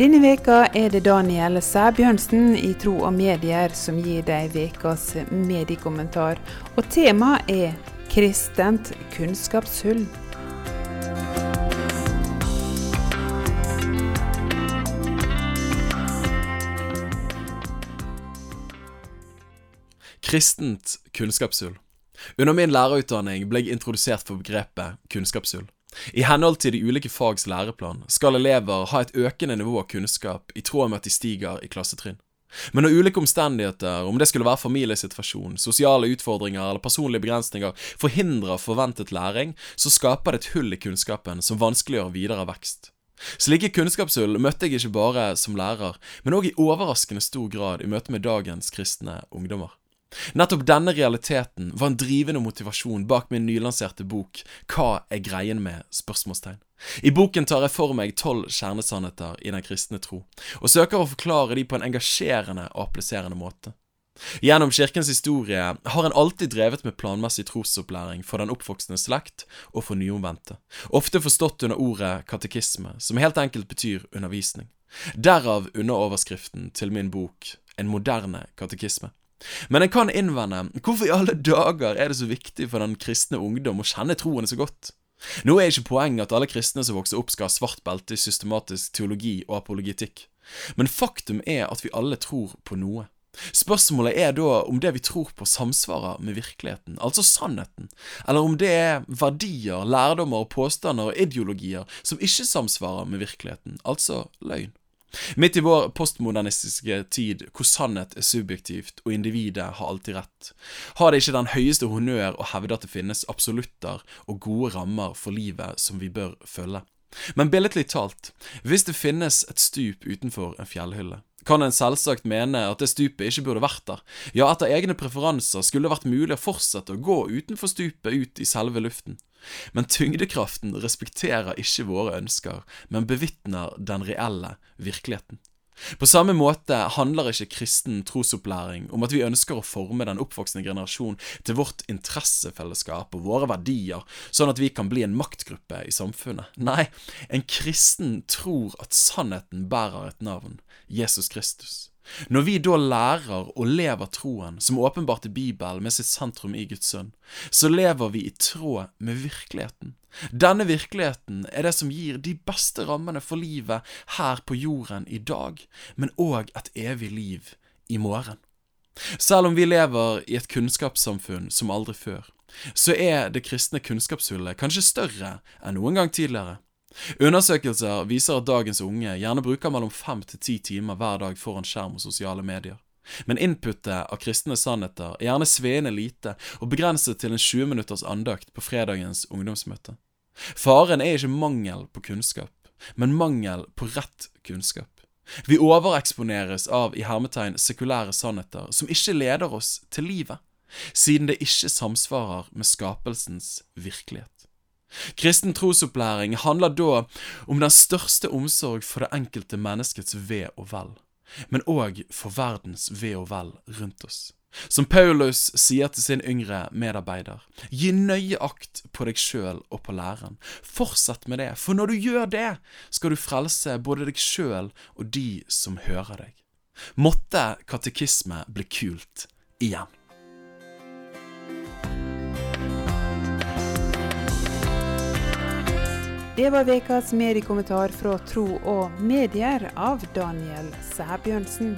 Denne veka er det Daniel Sæbjørnsen i Tro og medier som gir deg vekas mediekommentar. Og temaet er kristent kunnskapshull. Kristent kunnskapshull. Under min lærerutdanning ble jeg introdusert for begrepet kunnskapshull. I henhold til de ulike fags læreplan skal elever ha et økende nivå av kunnskap i tråd med at de stiger i klassetrinn. Men når ulike omstendigheter, om det skulle være familiesituasjon, sosiale utfordringer eller personlige begrensninger, forhindrer forventet læring, så skaper det et hull i kunnskapen som vanskeliggjør videre vekst. Slike kunnskapshull møtte jeg ikke bare som lærer, men òg i overraskende stor grad i møte med dagens kristne ungdommer. Nettopp denne realiteten var en drivende motivasjon bak min nylanserte bok Hva er greien med? spørsmålstegn. I boken tar jeg for meg tolv kjernesannheter i den kristne tro, og søker å forklare de på en engasjerende og appliserende måte. Gjennom kirkens historie har en alltid drevet med planmessig trosopplæring for den oppvoksende slekt og for nyomvendte, ofte forstått under ordet katekisme, som helt enkelt betyr undervisning. Derav underoverskriften til min bok En moderne katekisme. Men en kan innvende hvorfor i alle dager er det så viktig for den kristne ungdom å kjenne troen så godt? Nå er ikke poenget at alle kristne som vokser opp skal ha svart belte i systematisk teologi og apologitikk, men faktum er at vi alle tror på noe. Spørsmålet er da om det vi tror på samsvarer med virkeligheten, altså sannheten, eller om det er verdier, lærdommer, påstander og ideologier som ikke samsvarer med virkeligheten, altså løgn. Midt i vår postmodernistiske tid, hvor sannhet er subjektivt og individet har alltid rett, har det ikke den høyeste honnør å hevde at det finnes absolutter og gode rammer for livet som vi bør følge. Men billedlig talt, hvis det finnes et stup utenfor en fjellhylle, kan en selvsagt mene at det stupet ikke burde vært der, ja, etter egne preferanser skulle det vært mulig å fortsette å gå utenfor stupet ut i selve luften. Men tyngdekraften respekterer ikke våre ønsker, men bevitner den reelle virkeligheten. På samme måte handler ikke kristen trosopplæring om at vi ønsker å forme den oppvoksende generasjon til vårt interessefellesskap og våre verdier, sånn at vi kan bli en maktgruppe i samfunnet. Nei, en kristen tror at sannheten bærer et navn Jesus Kristus. Når vi da lærer og lever troen, som åpenbart er Bibelen med sitt sentrum i Guds sønn, så lever vi i tråd med virkeligheten. Denne virkeligheten er det som gir de beste rammene for livet her på jorden i dag, men òg et evig liv i morgen. Selv om vi lever i et kunnskapssamfunn som aldri før, så er det kristne kunnskapshullet kanskje større enn noen gang tidligere. Undersøkelser viser at dagens unge gjerne bruker mellom fem til ti timer hver dag foran skjerm og sosiale medier. Men inputet av kristne sannheter er gjerne sveende lite og begrenset til en 20 minutters andakt på fredagens ungdomsmøte. Faren er ikke mangel på kunnskap, men mangel på rett kunnskap. Vi overeksponeres av i hermetegn sekulære sannheter som ikke leder oss til livet, siden det ikke samsvarer med skapelsens virkelighet. Kristen trosopplæring handler da om den største omsorg for det enkelte menneskets ve og vel, men òg for verdens ve og vel rundt oss. Som Paulus sier til sin yngre medarbeider, gi nøye akt på deg sjøl og på læreren. Fortsett med det, for når du gjør det, skal du frelse både deg sjøl og de som hører deg. Måtte katekisme bli kult igjen. Det var ukas mediekommentar fra Tro og medier av Daniel Sæbjørnsen.